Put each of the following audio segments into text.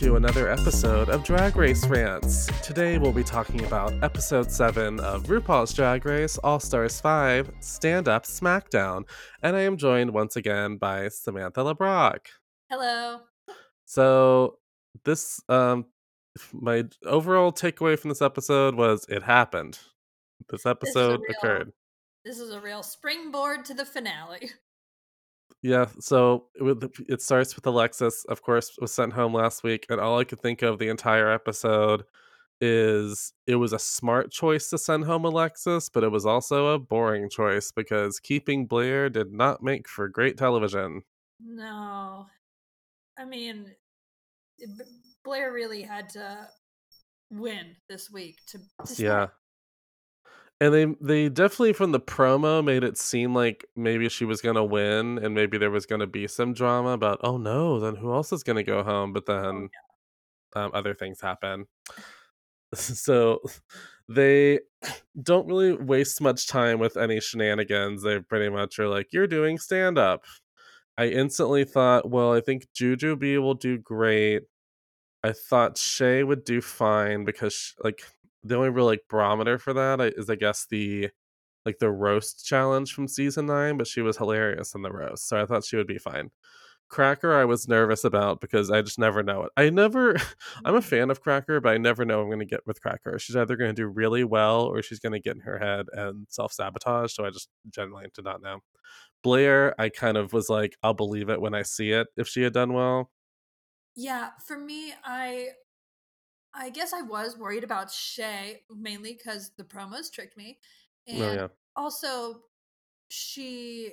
Hello, and welcome to another episode of Drag Race Rants. Today we'll be talking about episode 7 of RuPaul's Drag Race All Stars 5 Stand Up SmackDown. And I am joined once again by Samantha LeBrock. Hello. So, this, um, my overall takeaway from this episode was it happened. This episode real- occurred. This is a real springboard to the finale. Yeah, so it, starts with Alexis, of course, was sent home last week, and all I could think of the entire episode is it was a smart choice to send home Alexis, but it was also a boring choice because keeping Blair did not make for great television. No. I mean, eh, Blair really had to win this week to, to. Yeah. And they they definitely from the promo made it seem like maybe she was gonna win and maybe there was gonna be some drama about oh no, then who else is gonna go home? But then um, other things happen. So they don't really waste much time with any shenanigans. They pretty much are like, "You're doing stand up." I instantly thought, well, I think Jujubee will do great. I thought Shay would do fine because sh- like the only real like barometer for that is I- guess the like the roast challenge from season nine, but she was hilarious in the roast, so I thought she would be fine. Cracker, I was nervous about because I just never know it. I never, I'm a fan of Cracker, but I never know I'm going to get with Cracker. She's either going to do really well or she's going to get in her head and self sabotage. So I just generally did not know. Blair, I kind of was like, I'll believe it when I see it if she had done well. Yeah, for me, I I guess I was worried about Shay mainly because the promos tricked me. And Oh, yeah. also she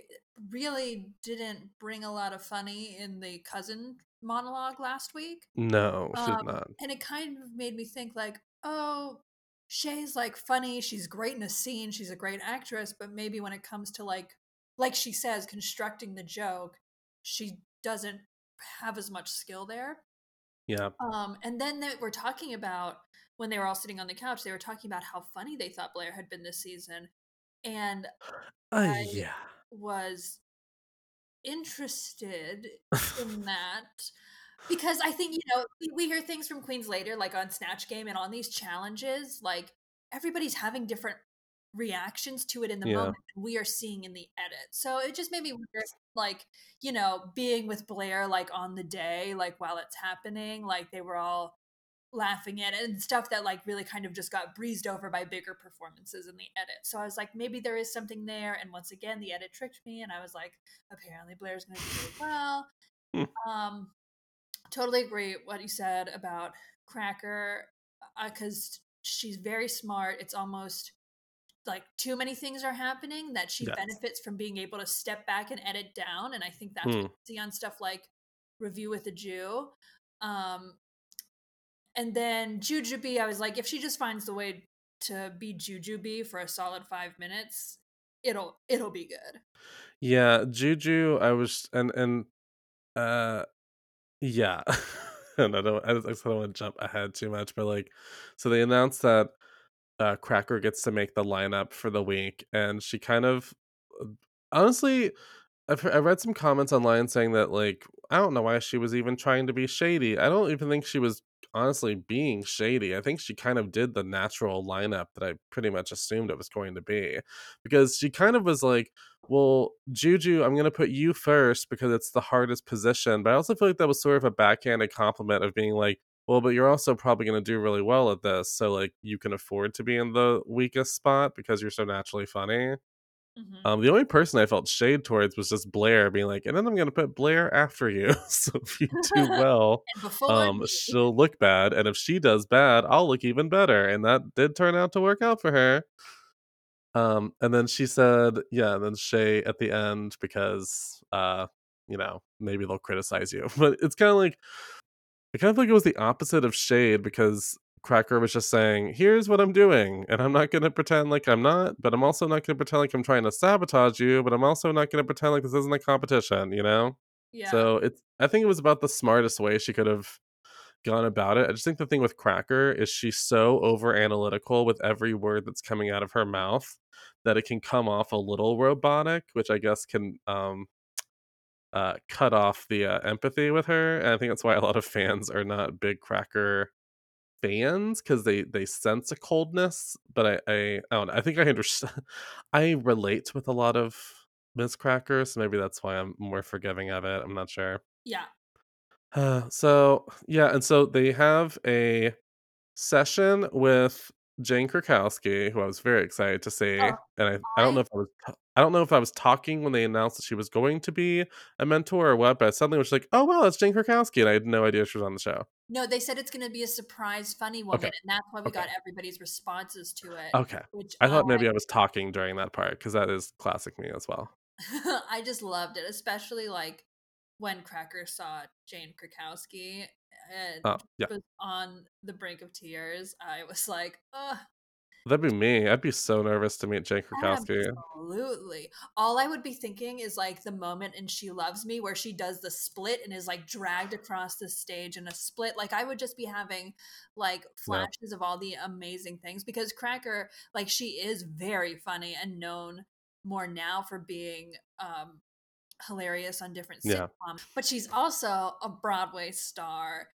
really didn't bring a lot of funny in the cousin monologue last week. No, she did Um, not. And it kind of made me think like, oh, Shay's like funny, she's great in a scene, she's a great actress, but maybe when it comes to like like she says, constructing the joke, she doesn't have as much skill there. Yeah. Um, and then they were talking about when they were all sitting on the couch, they were talking about how funny they thought Blair had been this season. And Uh, I- yeah. was interested in that because I think you know we, we hear things from queens later, like on Snatch Game and on these challenges, like everybody's having different reactions to it in the Yeah. moment. We are seeing in the edit, so it just made me wonder, like you know, being with Blair, like on the day, like while it's happening, like they were all laughing at it and stuff that like really kind of just got breezed over by bigger performances in the edit. So I was like, maybe there is something there. And once again, the edit tricked me, and I was like, apparently Blair's going to do really well. Hmm. um, totally agree what you said about Cracker because she's very smart. It's almost like too many things are happening that she Yes. benefits from being able to step back and edit down. And I think that's what you see on stuff like Review with a Jew. Um, and then Jujubee, I was like, if she just finds the way to be Jujubee for a solid five minutes, it'll it'll be good. Yeah, Juju, I was and and uh yeah. and I don't I don't want to jump ahead too much, but like so they announced that uh Cracker gets to make the lineup for the week and she kind of uh, honestly I've I read some comments online saying that like I don't know why she was even trying to be shady. I don't even think she was honestly being shady. I think she kind of did the natural lineup that I pretty much assumed it was going to be because she kind of was like, "Well, Juju, I'm going to put you first because it's the hardest position." But I also feel like that was sort of a backhanded compliment of being like, "Well, but you're also probably going to do really well at this, so like you can afford to be in the weakest spot because you're so naturally funny." Mhm. Um, the only person I felt shade towards was just Blair being like, and then I'm gonna put Blair after you. so if you do well, um, she'll look bad, and if she does bad, I'll look even better. And that did turn out to work out for her. Um, and then she said, yeah, and then Shay at the end because uh, you know, maybe they'll criticize you. But it's kind of like I kind of think it was the opposite of shade because Cracker was just saying, "Here's what I'm doing, and I'm not going to pretend like I'm not, but I'm also not going to pretend like I'm trying to sabotage you, but I'm also not going to pretend like this isn't a competition." You know? yeah. So it's. I think it was about the smartest way she could have gone about it. I just think the thing with Cracker is she's so over analytical with every word that's coming out of her mouth that it can come off a little robotic, which I guess can um uh, cut off the uh, empathy with her, and I think that's why a lot of fans are not big Cracker fans because they they sense a coldness. But I I, I don't know. I think I understand. I relate with a lot of Miz Cracker, so maybe that's why I'm more forgiving of it. I'm not sure. Yeah. Uh, so yeah, and so they have a session with Jane Krakowski, who I was very excited to see, Oh, and I I don't know if I was I don't know if I was talking when they announced that she was going to be a mentor or what, but I suddenly was like, oh wow, it's Jane Krakowski, and I had no idea she was on the show. no, they said it's going to be a surprise funny woman, Okay, and that's why we okay, got everybody's responses to it, okay. which I I thought maybe I was talking during that part because that is classic me as well. I just loved it, especially like when Cracker saw Jane Krakowski and Oh yeah, was on the brink of tears. I was like, Ugh, that'd be me. I'd be so nervous to meet Jane Krakowski. absolutely. All I would be thinking is like the moment in She Loves Me where she does the split and is like dragged across the stage in a split. Like I would just be having like Yeah, flashes of all the amazing things because Cracker, like she is very funny and known more now for being um hilarious on different yeah. sitcoms, but she's also a Broadway star.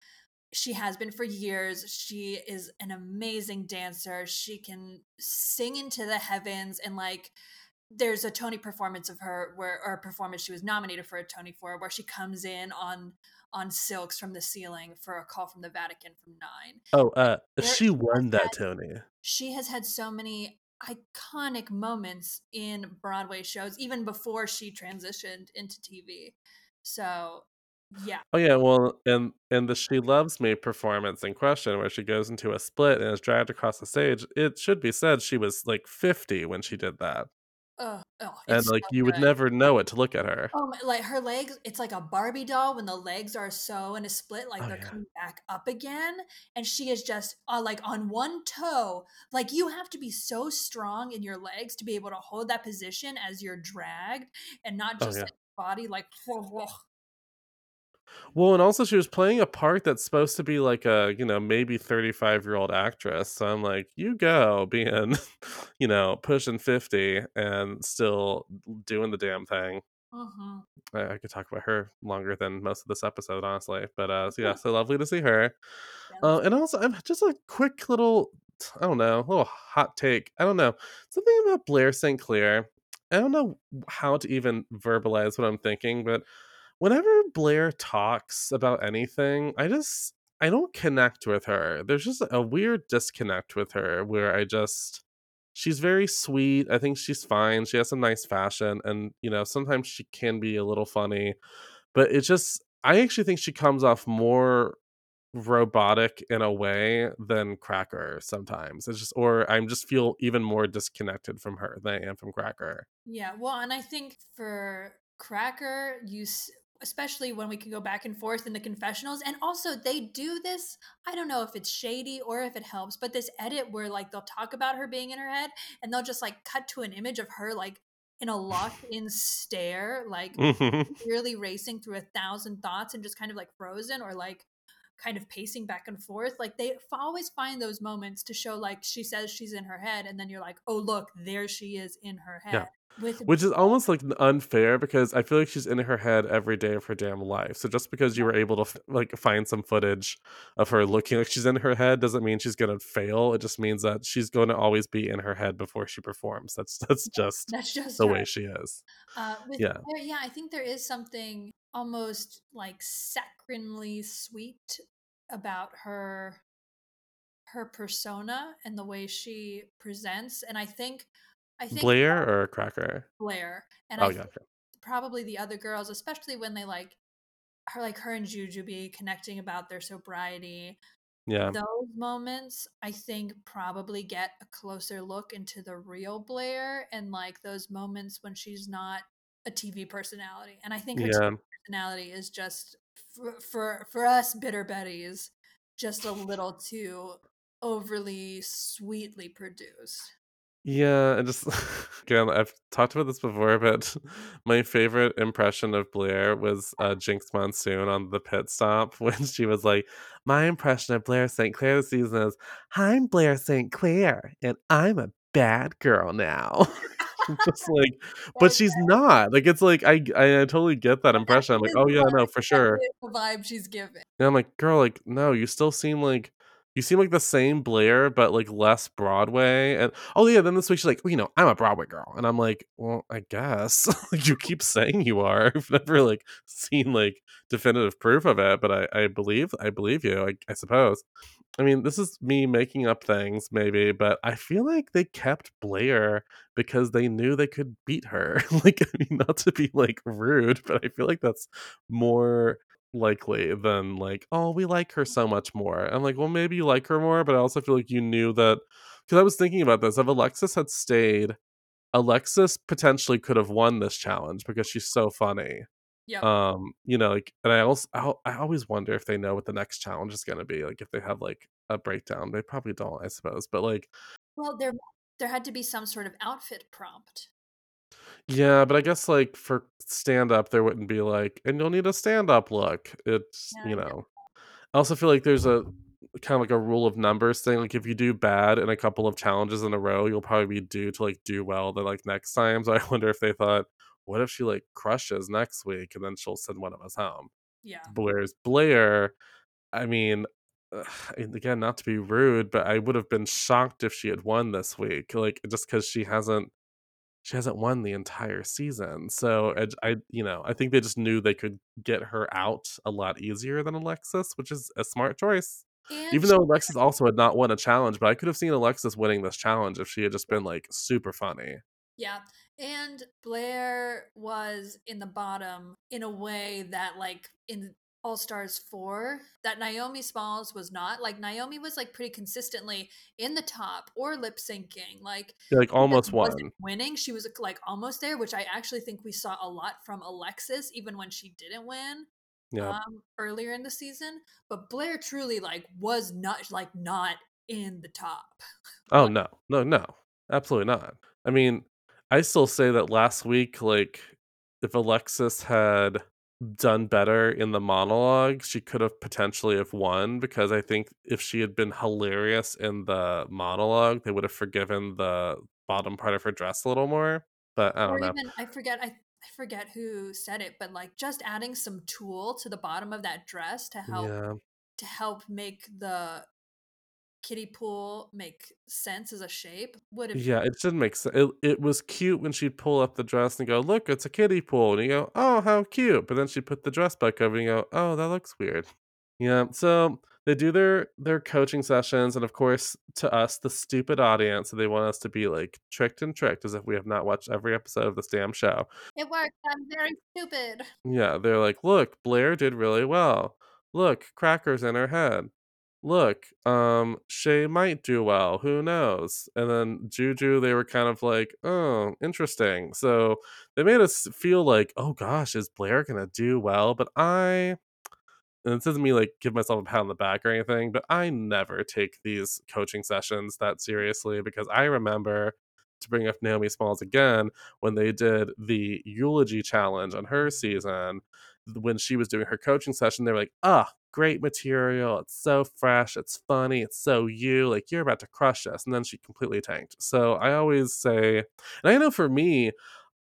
She has been for years. She is an amazing dancer. She can sing into the heavens and like there's a Tony performance of her where or a performance she was nominated for a Tony for where she comes in on on silks from the ceiling for a call from the Vatican from 9. Oh, uh, There she won that had Tony. she has had so many iconic moments in Broadway shows, even before she transitioned into TV. So, yeah. Oh yeah, well, and and the "She Loves Me" performance in question, where she goes into a split and is dragged across the stage, it should be said she was like 50 when she did that, Oh, oh, and like so you would never know it to look at her. Oh, my, like her legs, it's like a Barbie doll when the legs are so in a split, like Oh they're yeah, coming back up again, and she is just uh, like on one toe. Like you have to be so strong in your legs to be able to hold that position as you're dragged, and not oh just yeah. like body like. Well, and also she was playing a part that's supposed to be like a you know maybe 35 year old actress. So I'm like, you go being, you know, pushing 50 and still doing the damn thing. Mhm. I, I could talk about her longer than most of this episode, honestly. But uh, so yeah, so lovely to see her. Uh, and also, I'm just a quick little, I don't know, little hot take. I don't know something about Blair St. Clair. I don't know how to even verbalize what I'm thinking, but whenever Blair talks about anything, I just I don't connect with her. There's just a weird disconnect with her where I just she's very sweet. I think she's fine. She has some nice fashion and you know, sometimes she can be a little funny, but it just I actually think she comes off more robotic in a way than Cracker sometimes. It's just or I'm just feel even more disconnected from her than I am from Cracker. Yeah, well, and I think for Cracker, you especially when we can go back and forth in the confessionals, and also they do this. I don't know if it's shady or if it helps, but this edit where like they'll talk about her being in her head, and they'll just like cut to an image of her like in a locked-in stare, like Mhm. really racing through a thousand thoughts and just kind of like frozen or like kind of pacing back and forth. Like they f- always find those moments to show like she says she's in her head, and then you're like, oh look, there she is in her Yeah. With Which is almost like unfair because I feel like she's in her head every day of her damn life. So just because you were able to f- like find some footage of her looking like she's in her head doesn't mean she's going to fail. It just means that she's going to always be in her head before she performs. That's that's just That's just the her. way she is. Uh, Yeah. Yeah, I think there is something almost like saccharinely sweet about her her persona and the way she presents. And I think I think Blair or Cracker? Blair and Oh I probably the other girls, especially when they like her like her and Jujubee connecting about their sobriety. Yeah. Those moments, I think, probably get a closer look into the real Blair and like those moments when she's not a TV personality. And I think her TV Yeah. personality is just for for, for us bitter betties, just a little too overly sweetly produced. Yeah, and just again, I've talked about this before, but my favorite impression of Blair was uh, Jinkx Monsoon on the pit stop when she was like, "My impression of Blair St. Clair this season is, I'm Blair St. Clair, and I'm a bad girl now." Just like but she's not, like, it's like, I I totally get that impression, I'm like, "Oh, yeah, no, for sure." the vibe she's giving. And I'm like, "Girl, like, no, you still seem like you seem like the same Blair, but, like, less Broadway," and oh, yeah, then this week she's like, "Well, you know, I'm a Broadway girl," and I'm like, "Well, I guess." You keep saying you are. I've never, like, seen, like, definitive proof of it, but I I believe I believe you, I I suppose. I mean, this is me making up things maybe, but I feel like they kept Blair because they knew they could beat her. Like, I mean, not to be, like, rude, but I feel like that's more likely than, like, "Oh, we like her so much more." I'm like, "Well, maybe you like her more, but I also feel like you knew that because I was thinking about this, if Alexis had stayed, Alexis potentially could have won this challenge because she's so funny. Yep. Um, you know, like, and I also I I always wonder if they know what the next challenge is gonna be, like, if they have, like, a breakdown. They probably don't, I suppose, but, like Well, there there had to be some sort of outfit prompt. Yeah, but I guess, like, for stand-up, there wouldn't be like, "And you'll need a stand-up look." It's Yeah, you know? I also feel like there's a kinda like a rule of numbers thing, like, if you do bad in a couple of challenges in a row, you'll probably be due to, like, do well the, like, next time, so I wonder if they thought, "What if she, like, crushes next week, and then she'll send one of us home?" Yeah. Whereas Blair, I mean, uh, and again, not to be rude, but I would've been shocked if she had won this week, like, just because she hasn't she hasn't won the entire season, so, I, you know, I think they just knew they could get her out a lot easier than Alexis, which is a smart choice. And Even though Alexis also had not won a challenge, but I could have seen Alexis winning this challenge if she had just been, like, super funny. Yeah, and Blair was in the bottom in a way that, like, in All Stars 4, that Naomi Smalls was not, like, Naomi was, like, pretty consistently in the top or lip syncing, like, like, almost wasn't won. winning, she was, like, almost there, which I actually think we saw a lot from Alexis even when she didn't win, Yep. um, earlier in the season, but Blair truly, like, was not like, not in the top. Oh, no. No, no. Absolutely not. I mean, I still say that last week, like, if Alexis had done better in the monologue, she could've potentially have won, because I think if she had been hilarious in the monologue, they would've forgiven the bottom part of her dress a little more, but I don't know. even I forget I I forget who said it, but, like, just adding some tulle to the bottom of that dress to help Yeah. to help make the kiddie pool make sense as a shape would've Yeah, it didn't make sense. it it was cute when she'd pull up the dress and go, "Look, it's a kiddie pool," and you go, "Oh, how cute," but then she'd put the dress back over and you go, "Oh, that looks weird." Yeah, so they do their their coaching sessions, and of course, to us, the stupid audience, they want us to be, like, tricked and tricked as if we have not watched every episode of this damn show. It worked, I'm very stupid. Yeah, they're like, "Look, Blair did really well. Look, crackers in her head. Look, um, Shea might do well, who knows?" And then Juju, they were kind of like, "Oh, interesting." So, they made us feel like, "Oh gosh, is Blair gonna do well?" But I and this isn't me, like, give myself a pat on the back or anything, but I never take these coaching sessions that seriously, because I remember, to bring up Naomi Smalls again, when they did the eulogy challenge on her season, when she was doing her coaching session, they were like, "Ah, great material, it's so fresh, it's funny, it's so you, like, you're about to crush us," and then she completely tanked. So, I always say and I know for me,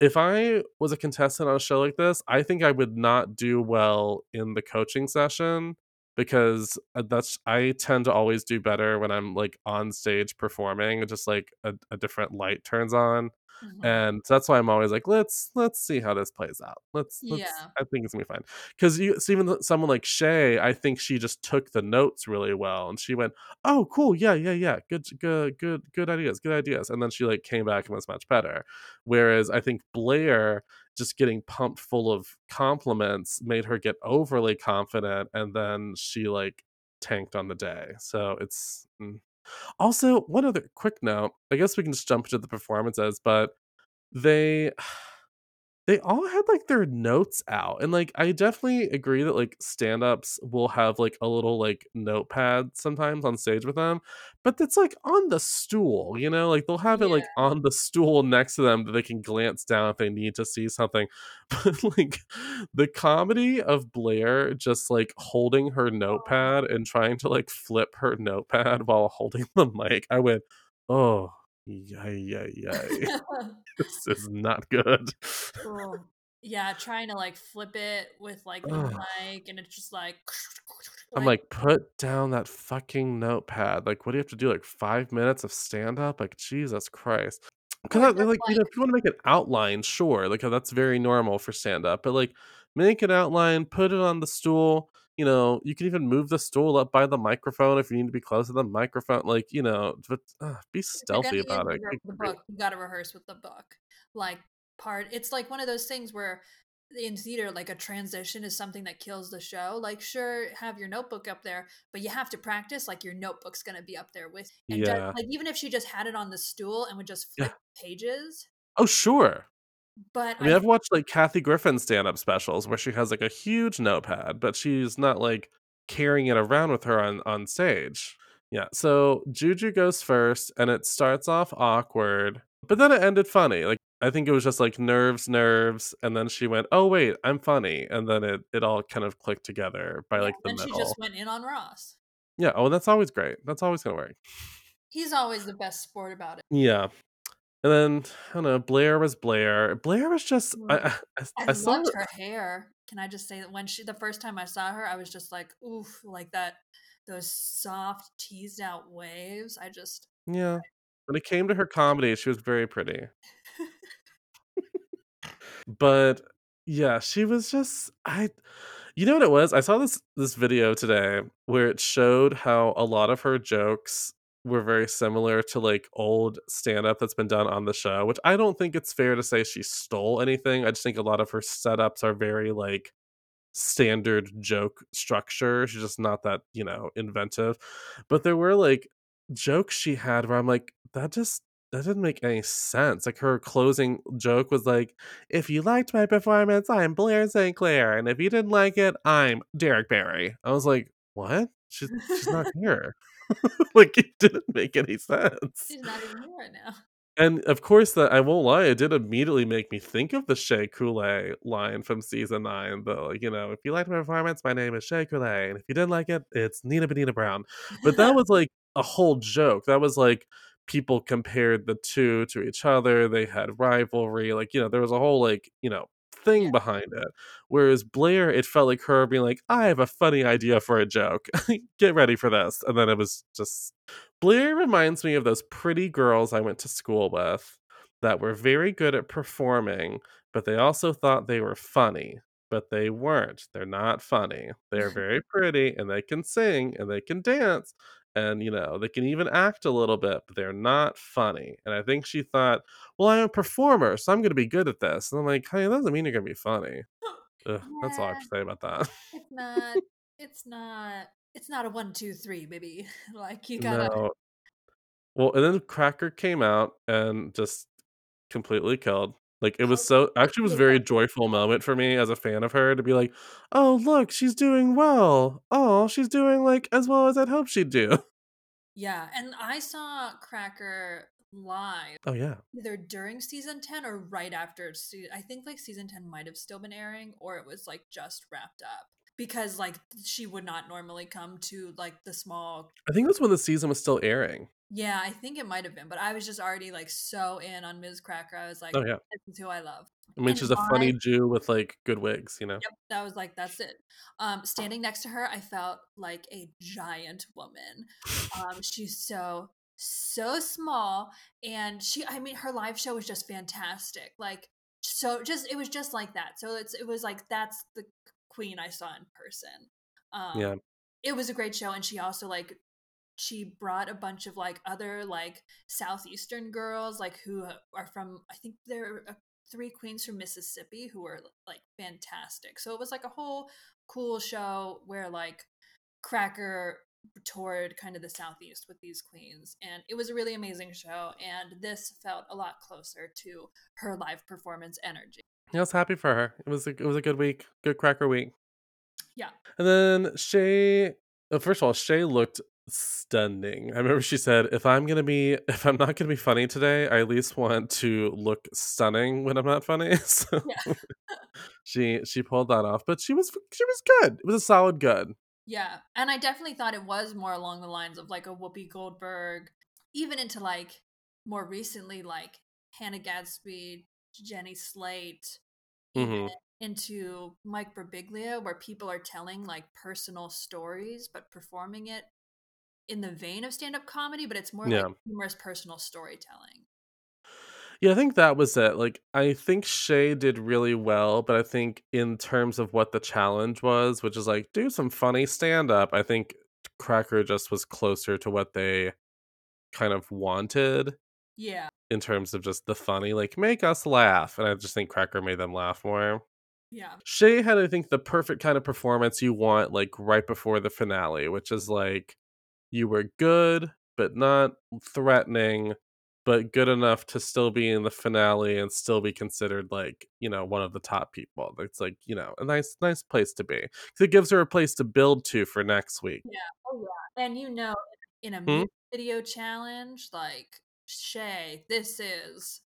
if I was a contestant on a show like this, I think I would not do well in the coaching session, because, uh, that's I tend to always do better when I'm, like, on stage performing, just, like, a a different light turns on, Mhm. and that's why I'm always like, "Let's let's see how this plays out. Let's let's Yeah. I think it's gonna be fine." 'Cause you see even someone like Shay, I think she just took the notes really well, and she went, "Oh, cool, yeah, yeah, yeah, good good good good ideas, good ideas," and then she, like, came back and was much better. Whereas, I think Blair, just getting pumped full of compliments made her get overly confident, and then she, like, tanked on the day. So, it's mm. Also, one other quick note, I guess we can just jump into the performances, but they they all had, like, their notes out, and, like, I definitely agree that, like, stand-ups will have, like, a little, like, notepad sometimes on stage with them, but it's, like, on the stool, you know? Like, they'll have it, like, on the stool next to them that they can glance down if they need to see something. But, like, the comedy of Blair just, like, holding her notepad and trying to, like, flip her notepad while holding the mic, I went, "Oh." Yay, yay, yay. This is not good. Oh, yeah, trying to, like, flip it with, like, the mic, and it's just like I'm like like, "Put down that fucking notepad." Like, what do you have to do, like, 5 minutes of stand-up? Like, Jesus Christ. Because just, like, you know, if you wanna make an outline, sure, like, that's very normal for stand-up, but, like, make an outline, put it on the stool, you know, you can even move the stool up by the microphone if you need to be close to the microphone, like, you know, but, ugh, be stealthy about it. the book, you gotta rehearse with the book. Like, part it's like one of those things where in theater, like, a transition is something that kills the show. Like, sure, have your notebook up there, but you have to practice, like, your notebook's gonna be up there with Yeah. like, even if she just had it on the stool and would just flip Yeah. pages Oh, sure. But I I mean, th I've watched, like, Kathy Griffin's stand-up specials where she has, like, a huge notepad, but she's not, like, carrying it around with her on on stage. Yeah, so Juju goes first, and it starts off awkward, but then it ended funny, like, I think it was just, like, nerves, nerves, and then she went, "Oh, wait, I'm funny," and then it it all kind of clicked together by, Yeah, like, the then she just went in on Ross. Yeah, oh, that's always great. That's always gonna work. He's always the best sport about it. Yeah. And then, I don't know, Blair was Blair. Blair was just I. I I I loved her her hair. Can I just say that when she the first time I saw her, I was just like, "Oof," like that those soft teased out waves, I just Yeah. When it came to her comedy, she was very pretty. But, yeah, she was just I you know what it was? I saw this this video today where it showed how a lot of her jokes were very similar to, like, old stand-up that's been done on the show, which I don't think it's fair to say she stole anything, I just think a lot of her setups are very, like, standard joke structure, she's just not that, you know, inventive. But there were, like, jokes she had where I'm like, "That just that didn't make any sense." Like, her closing joke was like, "If you liked my performance, I'm Blair St. Clair, and if you didn't like it, I'm Derrick Barry." I was like, "What? She's she's not here." Like, it didn't make any sense. She's not even here right now. And, of course, that I won't lie, it did immediately make me think of the Shea Coulee line from season 9, though, you know, "If you liked my performance, my name is Shea Coulee, and if you didn't like it, it's Nina Bo'nina Brown." But that was, like, a whole joke, that was, like, people compared the 2 to each other, they had rivalry, like, you know, there was a whole, like, you know, Yeah. thing behind it. Whereas Blair, it felt like her being like, "I have a funny idea for a joke. Get ready for this." And then it was just Blair reminds me of those pretty girls I went to school with that were very good at performing, but they also thought they were funny, but they weren't, they're not funny. They're very pretty, and they can sing, and they can dance, and, you know, they can even act a little bit, but they're not funny. And I think she thought, "Well, I'm a performer, so I'm gonna be good at this." And I'm like, "Honey, that doesn't mean you're gonna be funny." Ugh, that's all I have to say about that. It's not it's not it's not a 1, 2, 3, baby. Like, you gotta No. Well, and then Cracker came out and just completely killed. Like, it oh, was so actually, was a very joyful moment for me as a fan of her to be like, "Oh, look, she's doing well. Oh, she's doing, like, as well as I'd hoped she'd do." Yeah, and I saw Cracker live Oh, yeah. either during season 10 or right after sea I think, like, season 10 might have still been airing, or it was, like, just wrapped up. Because, like, she would not normally come to, like, the small I think that's when the season was still airing. Yeah, I think it might have been, but I was just already, like, so in on Miz Cracker, I was like, Oh, yeah. "This is who I love." I mean, And she's a funny Jew with, like, good wigs, you know? Yep, that was like, "That's it." Um, standing next to her, I felt like a giant woman. Um, she's so, so small, and she I mean, her live show was just fantastic, like, so just it was just like that. So it's it was like, that's the queen I saw in person. Um, Yeah. it was a great show, and she also, like she brought a bunch of, like, other, like, Southeastern girls, like, who are from I think there are 3 queens from Mississippi who were, like, fantastic. So it was, like, a whole cool show where, like, Cracker toured kind of the Southeast with these queens, and it was a really amazing show, and this felt a lot closer to her live performance energy. Yeah, I was happy for her. It was a it was a good week, good Cracker week. Yeah. And then shay uh, first of all, shay looked stunning. I remember she said, "If I'm gonna be if I'm not gonna be funny today, I at least want to look stunning when I'm not funny." So, Yeah. she she pulled that off, but she was she was good. It was a solid good. Yeah, and I definitely thought it was more along the lines of, like, a Whoopi Goldberg, even into, like more recently, like Hannah Gadsby, Jenny Slate, Mhm. into Mike Birbiglia, where people are telling like personal stories but performing it in the vein of stand-up comedy, but it's more like humorous personal storytelling. Yeah, I think that was it. Like, I think Shay did really well, but I think in terms of what the challenge was, which is like do some funny stand up, I think Cracker just was closer to what they kind of wanted Yeah. in terms of just the funny, like make us laugh. And I just think Cracker made them laugh more. Yeah. Shay had, I think, the perfect kind of performance you want, like right before the finale, which is like you were good, but not threatening, but good enough to still be in the finale and still be considered like, you know, one of the top people. It's like, you know, a nice, nice place to be. 'Cause it gives her a place to build to for next week. Yeah. Oh yeah. And you know, in a Hmm? video challenge, like Shay, this is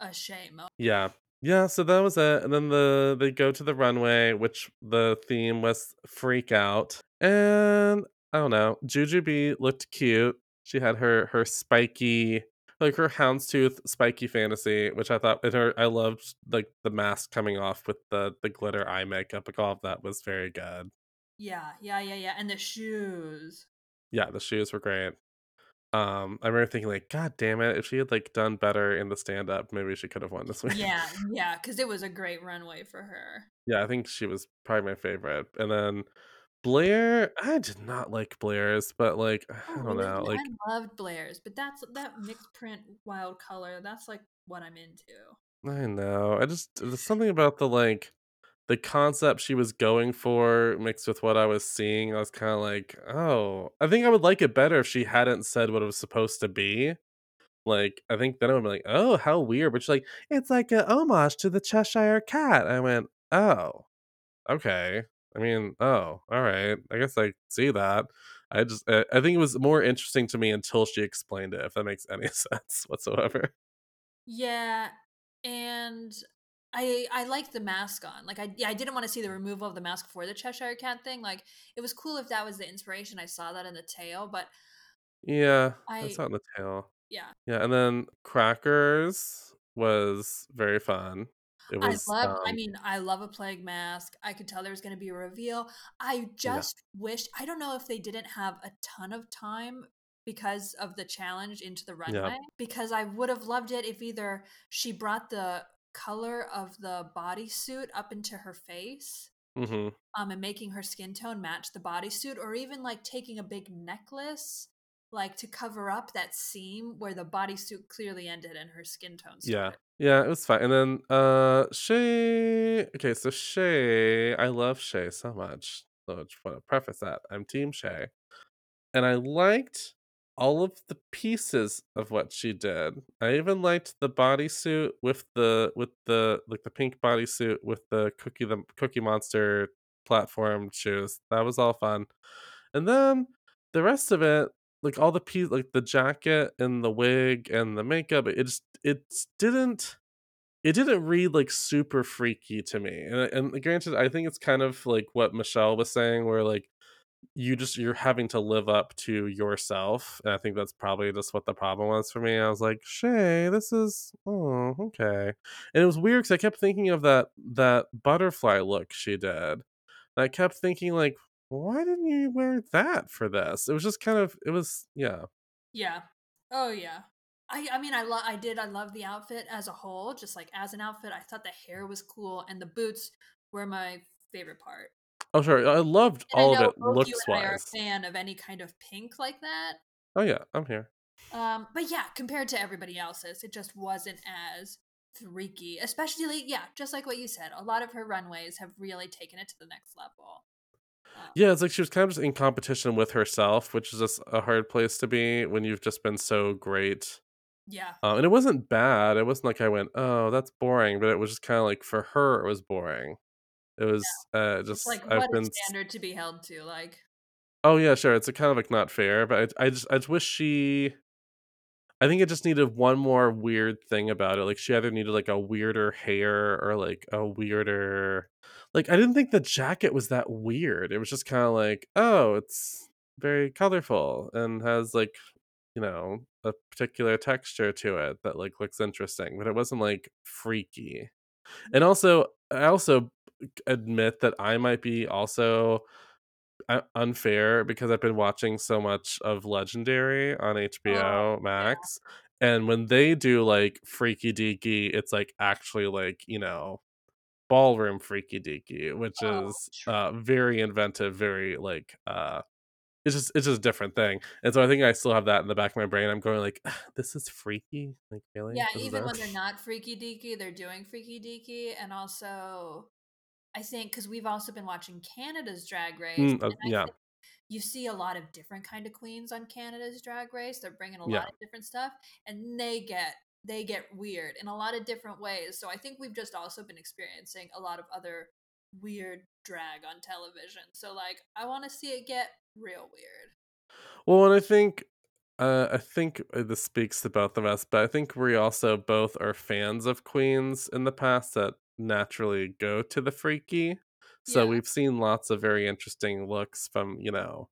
a shame. moment. Yeah. Yeah, so that was it. And then the they go to the runway, which the theme was freak out. And I don't know, Jujubee looked cute. She had her her spiky like her houndstooth spiky fantasy, which I thought and her I loved like the mask coming off with the the glitter eye makeup. Like all of that was very good. Yeah, yeah, yeah, yeah. And the shoes. Yeah, the shoes were great. Um, I remember thinking like, God damn it, if she had like done better in the stand up, maybe she could have won this week. Yeah, yeah, because it was a great runway for her. Yeah, I think she was probably my favorite. And then Blair, I did not like Blair's, but like I Oh, don't really? know, like I loved Blair's, but that's that mixed print wild color. That's like what I'm into. I know. I just there's something about the like the concept she was going for mixed with what I was seeing. I was kind of like, oh, I think I would like it better if she hadn't said what it was supposed to be. Like, I think then I would be like, oh, how weird. But she's like, it's like a homage to the Cheshire Cat. I went, oh, okay. I mean, oh, all right. I guess I see that. I just, I I think it was more interesting to me until she explained it, if that makes any sense whatsoever. Yeah, and I I liked the mask on. Like I yeah, I didn't want to see the removal of the mask for the Cheshire Cat thing. Like it was cool if that was the inspiration. I saw that in the tail, but Yeah, that's not in the tail. yeah. Yeah, and then Crackers was very fun. It I love. loved I um mean, I love a plague mask. I could tell there was gonna be a reveal. I Yeah. just wished I don't know if they didn't have a ton of time because of the challenge into the Yeah. runway, because I would have loved it if either she brought the color of the bodysuit up into her face, Mhm. um, and making her skin tone match the bodysuit, or even like taking a big necklace, like to cover up that seam where the bodysuit clearly ended and her skin tone Yeah. started. Yeah, it was fine. And then, uh, Shay okay, so Shay I love Shay so much. So I just wanna preface that. I'm team Shay. And I liked all of the pieces of what she did. I even liked the bodysuit with the with the like, the pink bodysuit with the Cookie the Cookie Monster platform shoes. That was all fun. And then the rest of it, like, all the piece like, the jacket and the wig and the makeup, it just it didn't it didn't read, like, super freaky to me. And and granted, I think it's kind of like what Michelle was saying where, like, you just you're having to live up to yourself, and I think that's probably just what the problem was for me. I was like, "Shay, this is oh, okay." And it was weird because I kept thinking of that that butterfly look she did. And I kept thinking like, "Why didn't you wear that for this?" It was just kind of it was yeah. Yeah. Oh yeah. I I mean I love I did I love the outfit as a whole, just like as an outfit. I thought the hair was cool and the boots were my favorite part. Oh, sure. I loved And I all of know it both you and I are a fan of any kind of pink like that. Oh, yeah. I'm here. Um, but yeah, compared to everybody else's, it just wasn't as freaky. Especially, yeah, just like what you said. A lot of her runways have really taken it to the next level. Um, Yeah, it's like she was kind of just in competition with herself, which is just a hard place to be when you've just been so great. yeah, Uh, and it wasn't bad. It wasn't like I went, "Oh, that's boring," but it was just kinda like for her, it was boring. It was, uh, it's just like I've what been standard to be held to. Like, Oh, yeah, sure. It's a kind of, like, not fair, but I I just I just wish she I think it just needed one more weird thing about it. Like, she either needed, like, a weirder hair or, like, a weirder like, I didn't think the jacket was that weird. It was just kinda like, "Oh, it's very colorful and has, like, you know, a particular texture to it that like looks interesting, but it wasn't like freaky. And also, I also admit that I might be also unfair because I've been watching so much of Legendary on Oh, HBO yeah. Max. And when they do like freaky deaky, it's like actually like, you know, ballroom freaky deaky, which Oh, is uh very inventive, very like uh it's just it's just a different thing. And so I think I still have that in the back of my brain. I'm going like, this is freaky? Like really? Yeah, This even when they're not freaky deaky, they're doing freaky deaky. And also, I think because we've also been watching Canada's Drag Race, Mm, uh, yeah, you see a lot of different kind of queens on Canada's Drag Race. They're bringing a lot yeah. of different stuff, and they get they get weird in a lot of different ways. So I think we've just also been experiencing a lot of other weird drag on television. So like, I want to see it get real weird. Well, and I think uh, I think uh, this speaks to both of us, but I think we also both are fans of queens in the past that naturally go to the freaky. So Yeah, we've seen lots of very interesting looks from, you know,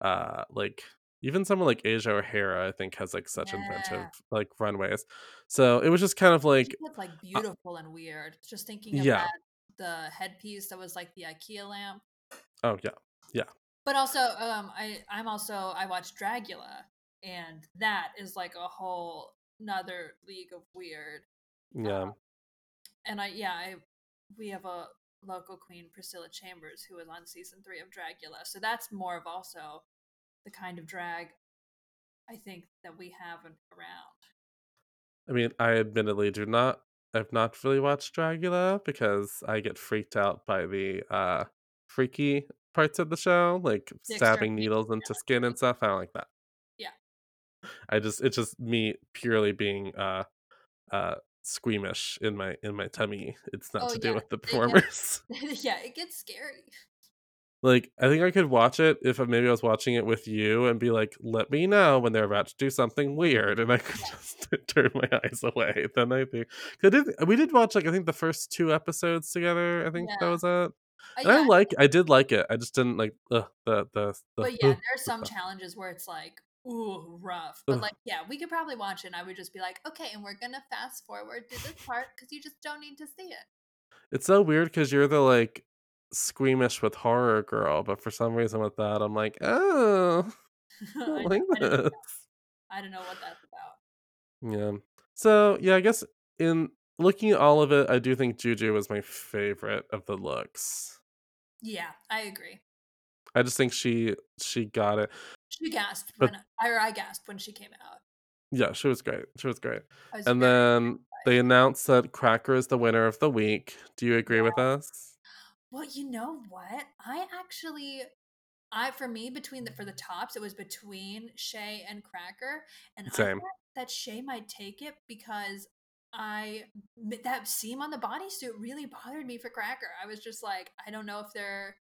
uh like even someone like Asia O'Hara, I think, has like such inventive like runways. So it was just kind of like looked like uh, beautiful and weird. Just thinking of yeah. that, the headpiece that was like the IKEA lamp. Oh yeah. Yeah. But also, um, I I'm also I watched Dragula, and that is like a whole another league of weird. Yeah. And I yeah I we have a local queen Priscilla Chambers who was on season three of Dragula, so that's more of also the kind of drag I think that we have around. I mean, I admittedly do not I've not really watched Dragula because I get freaked out by the uh freaky parts of the show, like The stabbing needles into skin and stuff. I don't like that. Yeah. I just it's just me purely being uh uh squeamish in my in my tummy. It's not Oh to do with the It gets performers. yeah, it gets scary. Like I think I could watch it if maybe I was watching it with you and be like, "Let me know when they're about to do something weird," and I could just turn my eyes away. Then I think I did. We did watch like I think the first two episodes together. I think that was it. Uh, And I like. I did like it. I just didn't like ugh, the the the. But yeah, there's some challenges where it's like, ooh, rough. But like, yeah, we could probably watch it and I would just be like, okay, and we're gonna fast forward to this part because you just don't need to see it. It's so weird because you're the like squeamish with horror girl, but for some reason with that, I'm like, oh, I like I don't this. I don't know what that's about. Yeah. So yeah, I guess in looking at all of it, I do think Juju was my favorite of the looks. Yeah, I agree. I just think she she got it. She gasped But when or I gasped when she came out. yeah, she was great. She was great. Was And then they announced that Cracker is the winner of the week. Do you agree with us? Well, you know what? I actually I for me between the for the tops, it was between Shay and Cracker, and I Same. thought that Shay might take it because I that seam on the bodysuit really bothered me for Cracker. I was just like, I don't know if they're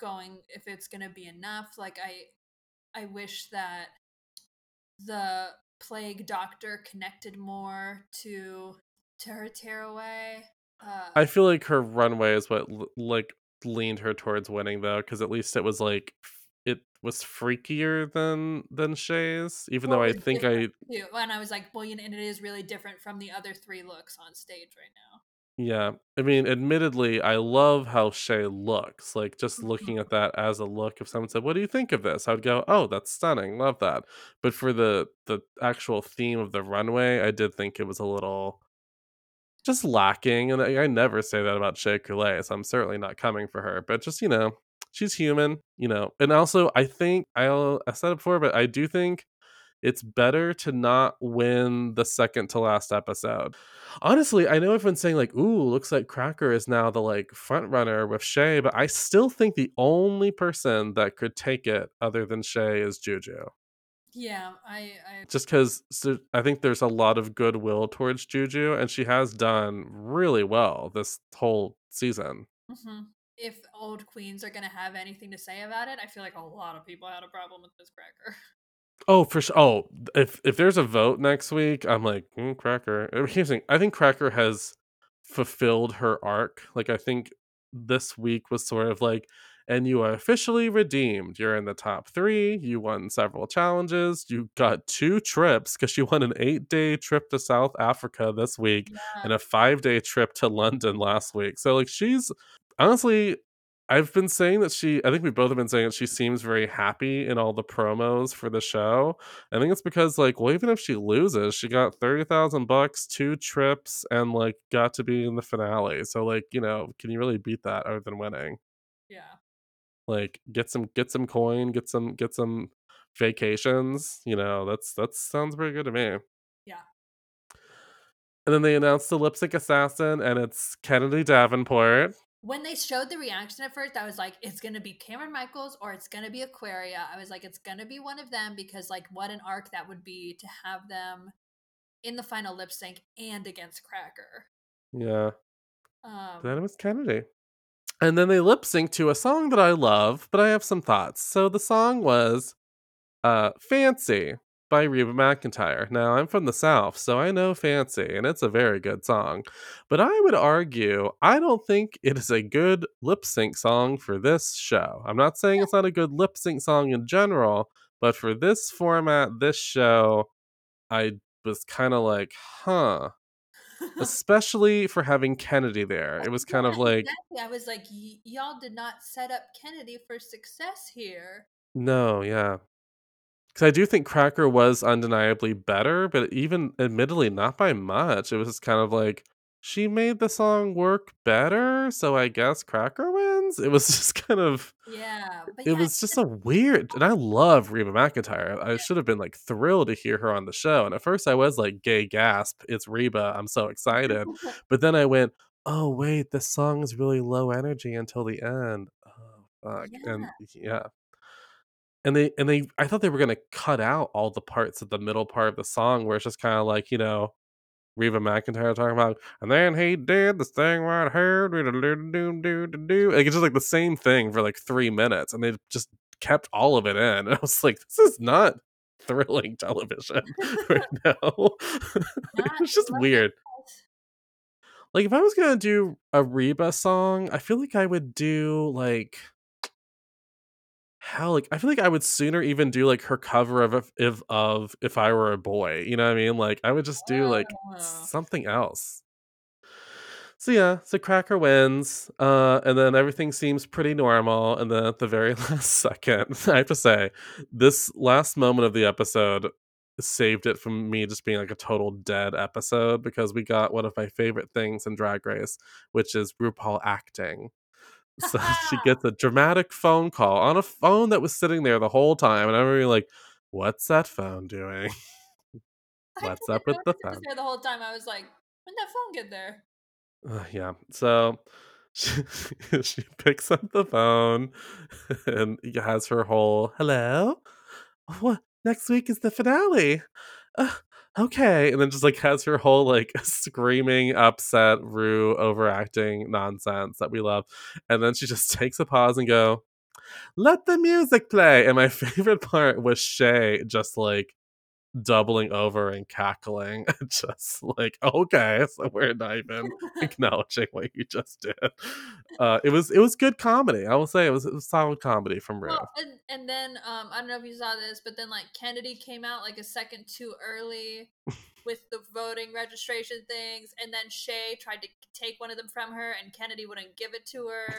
going if it's gonna be enough. Like I I wish that the plague doctor connected more to to her tearaway. Uh I feel like her runway is what like leaned her towards winning though, because at least it was like it was freakier than than Shay's. Even well though I think I too. And I was like, well, you know, and it is really different from the other three looks on stage right now. Yeah. I mean, admittedly, I love how Shay looks. Like, just looking at that as a look, if someone said, What do you think of this? I would go, Oh, that's stunning. Love that. But for the the actual theme of the runway, I did think it was a little just lacking. And I, I never say that about Shea Coulee, so I'm certainly not coming for her. But just, you know, she's human, you know. And also I think I'll I said it before, but I do think it's better to not win the second to last episode. Honestly, I know everyone's saying like, "Ooh, looks like Cracker is now the like front runner with Shay," but I still think the only person that could take it other than Shay is Juju. Yeah, I, I Just because so I think there's a lot of goodwill towards Juju, and she has done really well this whole season. mhm. if old queens are gonna have anything to say about it, I feel like a lot of people had a problem with this cracker. Oh, for sure. Oh, if if there's a vote next week, I'm like mm, Cracker. Here's the thing. I think Cracker has fulfilled her arc. Like I think this week was sort of like, and you are officially redeemed. You're in the top three. You won several challenges. You got two trips because you won an eight day trip to South Africa this week Yeah. and a five day trip to London last week. So, like, she's honestly, I've been saying that she, I think we both have been saying that she seems very happy in all the promos for the show. I think it's because, like, well, even if she loses, she got 30,000 bucks, two trips, and, like, got to be in the finale. So, like, you know, can you really beat that other than winning? Yeah. Like, get some, get some coin, get some, get some vacations. You know, that's, that sounds pretty good to me. Yeah. And then they announced the lip sync assassin, and it's Kennedy Davenport. When they showed the reaction at first, I was like, it's going to be Cameron Michaels or it's going to be Aquaria. I was like, it's going to be one of them because, like, what an arc that would be to have them in the final lip sync and against Cracker. Yeah. Um, Then it was Kennedy. And then they lip sync to a song that I love, but I have some thoughts. So the song was uh, Fancy by Reba McEntire. Now, I'm from the South, so I know Fancy, and it's a very good song. But I would argue, I don't think it is a good lip sync song for this show. I'm not saying it's not a good lip sync song in general, but for this format, this show, I was kind of like, huh. Especially for having Kennedy there. It was kind yeah, of like, exactly. I was like, y- y'all did not set up Kennedy for success here. No, yeah. Because I do think Cracker was undeniably better, but even admittedly not by much. It was just kind of like she made the song work better, so I guess Cracker wins. It was just kind of Yeah, but it yeah, was just a weird and I love Reba McEntire. I should have been like thrilled to hear her on the show. And at first I was like gay gasp, it's Reba. I'm so excited. But then I went, "Oh wait, this song is really low energy until the end." Oh fuck. And yeah and they and they I thought they were gonna cut out all the parts of the middle part of the song where it's just kind of like you know Reba McEntire talking about and then he did this thing right here like it's just like the same thing for like three minutes and they just kept all of it in. And I was like this is not thrilling television right now. It's just weird. like if I was gonna do a Reba song I feel like I would do like hell like i feel like i would sooner even do like her cover of if of if i were a boy you know what i mean? Like i would just do like Oh. something else. So yeah so cracker wins uh and then everything seems pretty normal and then at the very last second i have to say this last moment of the episode saved it from me just being like a total dead episode because we got one of my favorite things in drag race which is rupaul acting so she gets a dramatic phone call on a phone that was sitting there the whole time, and I'm really like, "What's that phone doing? What's up with the phone?" there the whole time. I was like, when did that phone get there? Uh, yeah. So she, she picks up the phone and has her whole hello. What next week is the finale? Uh, okay, and then just like has her whole like screaming, upset, Ru overacting nonsense that we love, and then she just takes a pause and go, "Let the music play." And my favorite part was Shea just like doubling over and cackling, just like, "Okay, so we're not even acknowledging what you just did." Uh, it was it was good comedy. I will say it was it was solid comedy from Ru. Well, and and then um, I don't know if you saw this, but then like Kennedy came out like a second too early with the voting registration things, and then Shea tried to take one of them from her, and Kennedy wouldn't give it to her.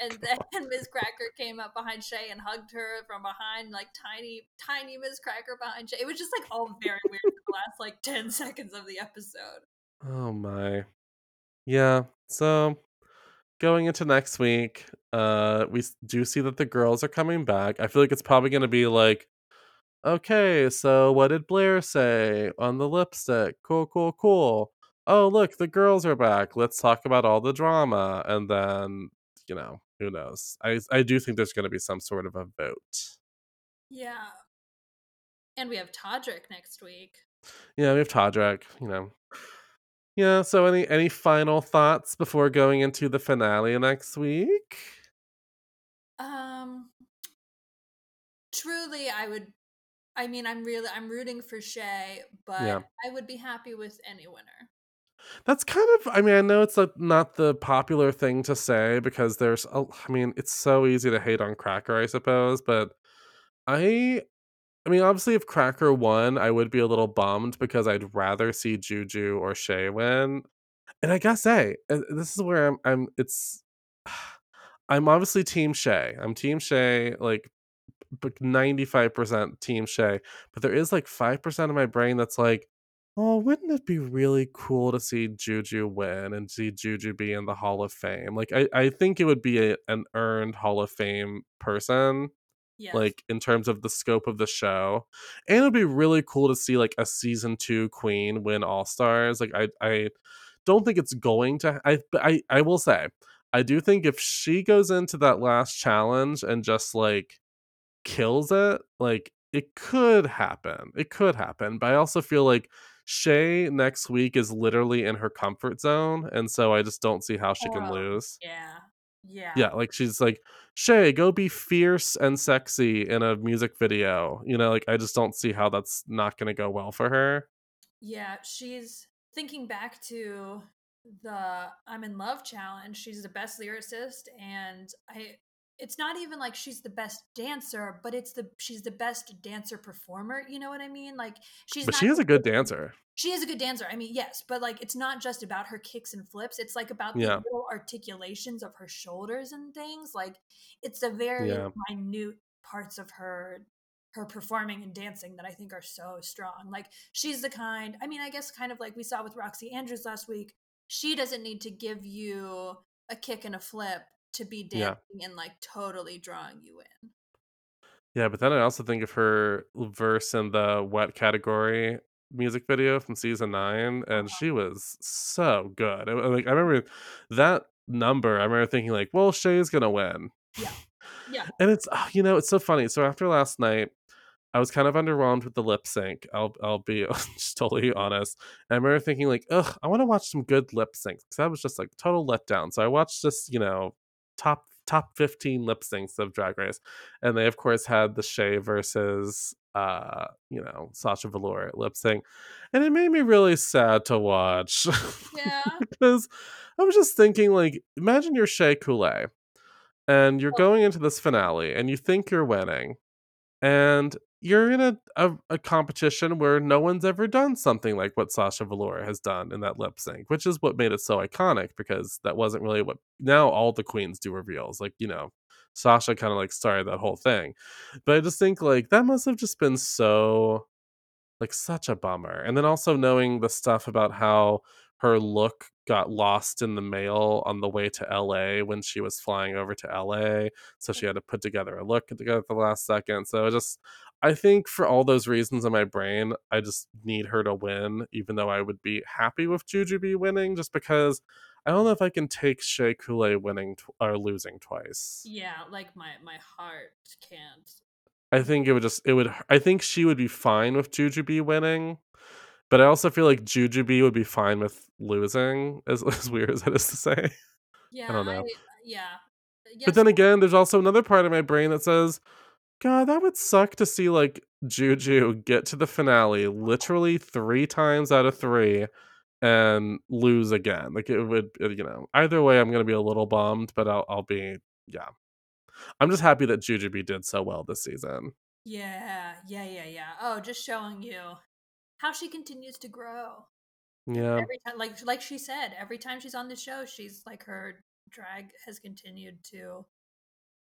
And then Miz Cracker came up behind Shea and hugged her from behind, like tiny, tiny Miz Cracker behind Shea. It was just like all very weird for the last like 10 seconds of the episode. Oh my. Yeah. So going into next week, uh we do see that the girls are coming back. I feel like it's probably going to be like okay, so what did Blair say on the lipstick? Cool, cool, cool. Oh, look, the girls are back. Let's talk about all the drama and then, you know, who knows. I I do think there's going to be some sort of a vote. Yeah. And we have Todrick next week. Yeah, we have Todrick, you know. Yeah, so any any final thoughts before going into the finale next week? Um, truly, I would. I mean, I'm really, I'm rooting for Shea, but Yeah. I would be happy with any winner. That's kind of I mean, I know it's, like, not the popular thing to say because there's a I mean, it's so easy to hate on Cracker, I suppose, but I I mean, obviously, if Cracker won, I would be a little bummed because I'd rather see Juju or Shea win, and I gotta say, uh, this is where I'm I'm it's I'm obviously team Shea. I'm team Shea, like, 95% team Shea, but there is, like, 5% of my brain that's like, "Oh, wouldn't it be really cool to see Juju win and see Juju be in the Hall of Fame?" Like, I I think it would be a an earned Hall of Fame person, Yes. like, in terms of the scope of the show, and it'd be really cool to see, like, a season 2 queen win All-Stars, like, I I don't think it's going to I I I will say, I do think if she goes into that last challenge and just, like, kills it, like, it could happen, it could happen, but I also feel like Shea next week is literally in her comfort zone, and so I just don't see how she can Oh, lose. yeah. Yeah. Yeah, like, she's like, Shea, go be fierce and sexy in a music video," you know, like, I just don't see how that's not gonna go well for her. Yeah, she's thinking back to the I'm in Love challenge, she's the best lyricist, and I it's not even like she's the best dancer, but it's the she's the best dancer performer, you know what I mean? Like, she's But she is a good dancer. she is a good dancer, I mean, yes, but, like, it's not just about her kicks and flips, it's, like, about the little articulations of her shoulders and things, like, it's a very Yeah. minute parts of her her performing and dancing that I think are so strong, like, she's the kind I mean, I guess kind of like we saw with Roxxxy Andrews last week, she doesn't need to give you a kick and a flip to be Yeah. dancing and, like, totally drawing you in. Yeah, but then I also think of her verse in the Wet category music video from season 9, and Uh-huh. she was so good, and, like, I remember that number, I remember thinking like, "Well, Shea's gonna win." Yeah. Yeah. And it's ah, you know, it's so funny, so after last night, I was kind of underwhelmed with the lip sync, I'll I'll be just totally honest, and I remember thinking like, "Ugh, I wanna watch some good lip syncs," 'cause that was just, like, total letdown, so I watched this, you know, top top 15 lip syncs of Drag Race, and they, of course, had the Shea versus, uh, you know, Sasha Velour lip sync, and it made me really sad to watch Yeah. because I was just thinking, like, imagine you're Shea Coulee, and you're going into this finale, and you think you're winning, and you're in a a a competition where no one's ever done something like what Sasha Velour has done in that lip sync, which is what made it so iconic because that wasn't really what now all the queens do reveals, like, you know, Sasha kinda, like, started that whole thing, but I just think, like, that must have just been so like, such a bummer, and then also knowing the stuff about how her look got lost in the mail on the way to LA when she was flying over to LA, so she had to put together a look together at the last second, so just I think for all those reasons in my brain, I just need her to win, even though I would be happy with Jujubee winning just because I don't know if I can take Shea Coulee winning tw or losing twice. Yeah, like, my my heart can't. I think it would just it would I think she would be fine with Jujubee winning, but I also feel like Jujubee would be fine with losing, as as weird as it is to say. Yeah, I don't I know. yeah. Uh, but then again, there's also another part of my brain that says, "God, that would suck to see, like, Juju get to the finale literally 3 times out of 3 and lose again," like, it would uh, you know, either way, I'm gonna be a little bummed, but I'll I'll be yeah. I'm just happy that Jujubee did so well this season. Yeah, yeah, yeah, yeah. Oh, just showing you how she continues to grow. Yeah. every time like like she said, every time she's on the show, she's like her drag has continued to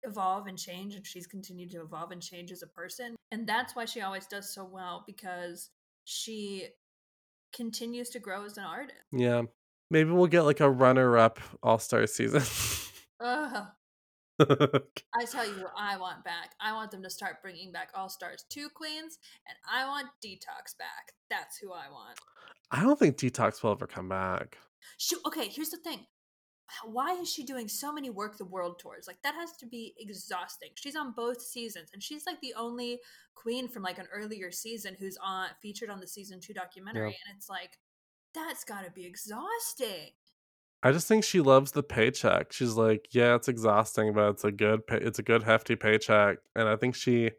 evolve and change, and she's continued to evolve and change as a person, and that's why she always does so well because she continues to grow as an artist. Yeah. Maybe we'll get, like, a runner-up All-Star season. Ugh. I tell you what I want back. I want them to start bringing back All-Stars 2 queens, and I want Detox back. That's who I want. I don't think Detox will ever come back. Shoo okay, here's the thing. Why is she doing so many Werq the World tours? Like, that has to be exhausting. She's on both seasons, and she's, like, the only queen from, like, an earlier season who's on featured on the season 2 Yeah. documentary, and it's like, that's gotta be exhausting. I just think she loves the paycheck. She's like, "Yeah, it's exhausting, but it's a good pay it's a good hefty paycheck," and I think she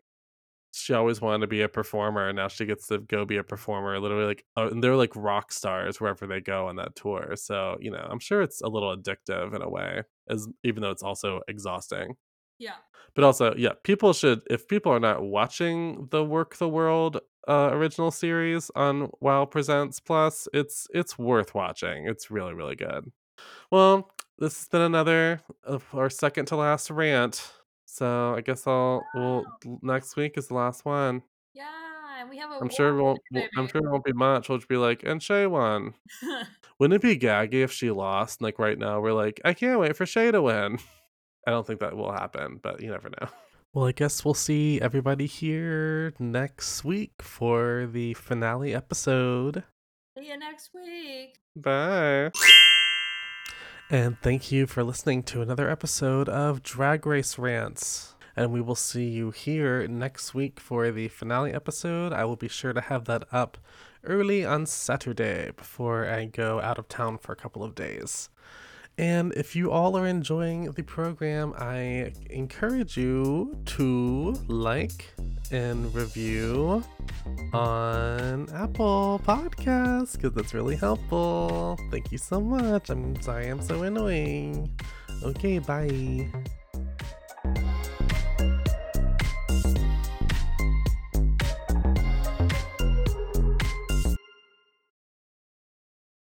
she always wanted to be a performer and now she gets to go be a performer literally like uh, and they're like rock stars wherever they go on that tour so you know i'm sure it's a little addictive in a way as even though it's also exhausting. Yeah. But also yeah people should if people are not watching the Werq the World uh, original series on wow presents plus it's it's worth watching it's really really good. Well this has been another of our second to last rant so I guess I'll well next week is the last one. Yeah, and we have a I'm sure it won't. I'm sure it won't be much. We'll just be like, and Shea won. Wouldn't it be gaggy if she lost? Like right now, we're like, I can't wait for Shea to win. I don't think that will happen, but you never know. Well, I guess we'll see everybody here next week for the finale episode. See you next week. Bye. And thank you for listening to another episode of Drag Race Rants. And we will see you here next week for the finale episode. I will be sure to have that up early on Saturday before I go out of town for a couple of days. And if you all are enjoying the program, I encourage you to like and review on Apple Podcasts because that's really helpful. Thank you so much. I'm sorry I'm so annoying. Okay, bye.